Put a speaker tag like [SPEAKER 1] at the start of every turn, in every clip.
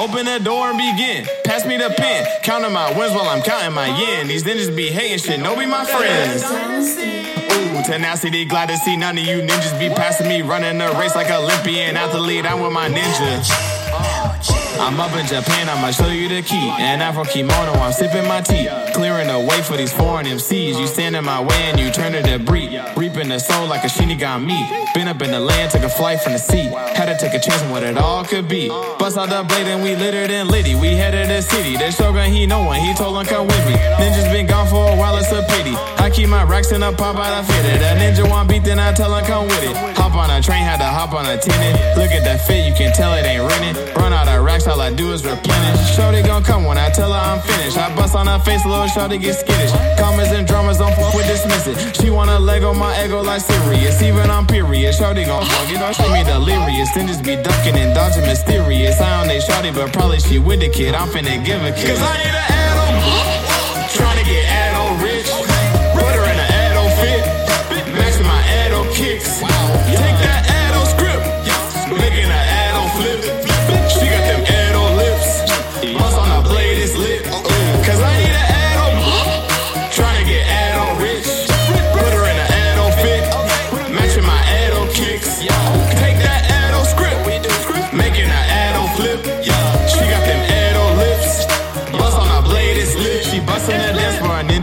[SPEAKER 1] Open the door and begin. Pass me the pen. Counting my wins while I'm counting my yen. These ninjas be hating shit. No be my friends. Ooh, tenacity, glad to see none of you ninjas be passing me. Running a race like Olympian athlete. I'm with my ninja. I'm up in Japan, I'ma show you the key. An Afro kimono, I'm sipping my tea. Clearing the way for these foreign MCs. You stand in my way and you turn to debris. Reaping the soul like a Shinigami. Been up in the land, took a flight from the sea. Had to take a chance on what it all could be. Bust out the blade and we littered in Liddy. We headed the city. The shogun, he know one, he told him come with me. Ninjas been gone for a while, it's a pity. I keep my racks in a pop out, I fit it. A ninja want beat, then I tell him come with it. Hop on a train, had to hop on a tenant. Look at that fit, you can tell it ain't rented. Run out of racks, all I do is replenish. Shorty gon' come when I tell her I'm finished. I bust on her face, a little shorty get skittish. Commas and drummers don't fuck with dismiss it. She wanna leg on my ego like serious. Even on period, shorty gon' fuck. Know, she me delirious. Then just be ducking and dodging mysterious. I on they shorty, but probably she with the kid. I'm finna give a kid. Cause I need an Edo.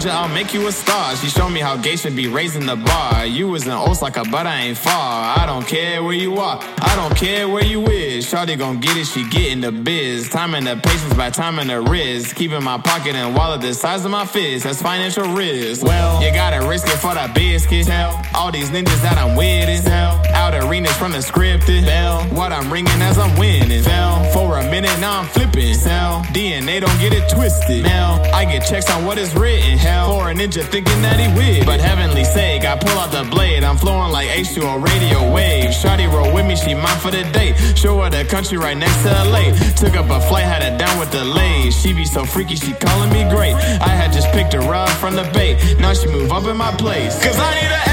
[SPEAKER 1] I'll make you a star. She showed me how gay should be raising the bar. You was in Osaka, but I ain't far. I don't care where you are, I don't care where you is. Shawty gon' get it, she gettin' the biz. Timing the patience by timing the risk. Keeping my pocket and wallet the size of my fist. That's financial risk. Well, you gotta risk it for the biscuit. Tell all these ninjas that I'm with is hell. Out arenas from the scripted. Bell, what I'm ringing as I'm winning. Fell for a minute, now I'm flipping. Sell DNA, don't get it twisted. Now I get checks on what is written. Hell, for a ninja thinking that he with. But heavenly sake, I pull out the blade. I'm flowing like H2O radio wave. Shotty roll with me, she mine for the day. Show her the country right next to LA. Took up a flight, had it down with the lays. She be so freaky, she calling me great. I had just picked her up from the bait. Now she move up in my place. Cause I need Edo.